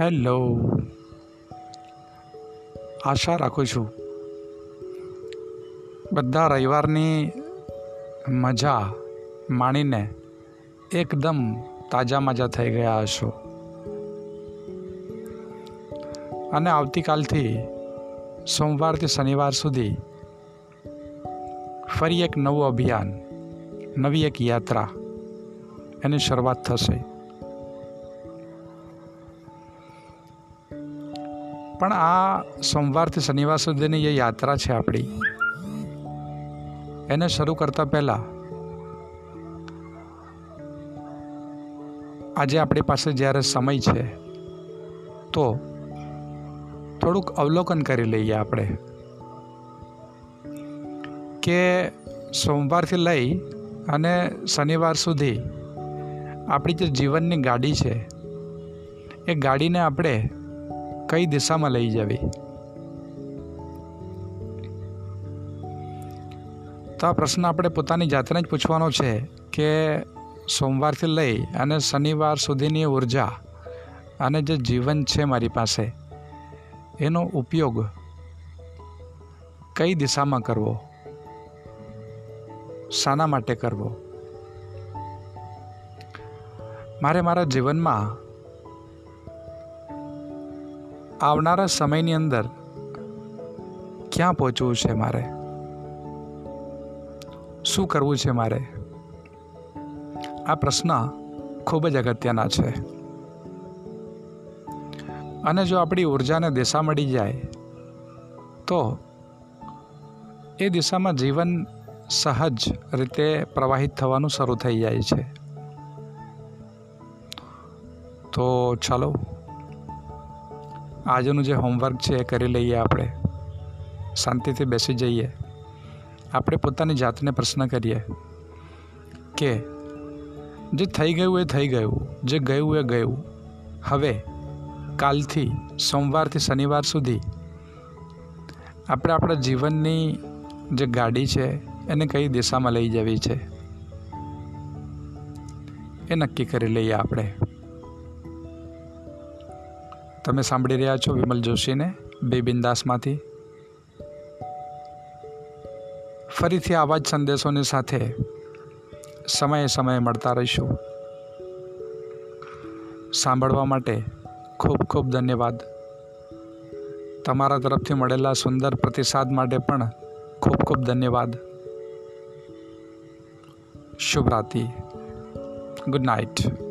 Hello. આશા રાખું છું. બધા રવિવારની મજા માણીને એકદમ તાજા માજા થઈ ગયા હશો. અને આવતીકાલથી સોમવારથી શનિવાર સુધી ફરી એક નવું અભિયાન, નવી એક યાત્રા એની શરૂઆત થશે. પણ આ સોમવારથી શનિવાર સુધીની જે યાત્રા છે આપણી, એને શરૂ કરતાં પહેલાં આજે આપણી પાસે જ્યારે સમય છે, તો થોડુંક અવલોકન કરી લઈએ આપણે કે સોમવારથી લઈ અને શનિવાર સુધી આપણી જે જીવનની ગાડી છે, એ ગાડીને આપણે કઈ દિશામાં લઈ જવી? તો આ પ્રશ્ન આપણે પોતાની જાતને જ પૂછવાનો છે કે સોમવારથી લઈ અને શનિવાર સુધીની ઊર્જા અને જે જીવન છે મારી પાસે, એનો ઉપયોગ કઈ દિશામાં કરવો? શાના માટે કરવો? મારે મારા જીવનમાં આવનારા સમયની અંદર ક્યાં પહોંચવું છે મારે? શું કરવું છે મારે? આ પ્રશ્ન ખૂબ જ અગત્યના છે. અને જો આપણી ઉર્જાને દિશા મળી જાય, તો એ દિશામાં જીવન સહજ રીતે પ્રવાહિત થવાનું શરૂ થઈ જાય છે. તો ચાલો આજનું જે હોમવર્ક છે એ કરી લઈએ આપણે. શાંતિથી બેસી જઈએ. આપણે પોતાની જાતને પ્રશ્ન કરીએ કે જે થઈ ગયું એ થઈ ગયું, જે ગયું એ ગયું. હવે કાલથી, સોમવારથી, શનિવાર સુધી આપણે આપણા જીવનની જે ગાડી છે એને કઈ દિશામાં લઈ જવી છે એ નક્કી કરી લઈએ આપણે. તમે સાંભળી રહ્યા છો વિમલ જોશીને બે બિંદાસમાંથી. ફરીથી આવા જ સંદેશોની સાથે સમયે સમયે મળતા રહીશું. સાંભળવા માટે ખૂબ ખૂબ ધન્યવાદ. તમારા તરફથી મળેલા સુંદર પ્રતિસાદ માટે પણ ખૂબ ખૂબ ધન્યવાદ. શુભ રાત્રિ ગુડ નાઇટ.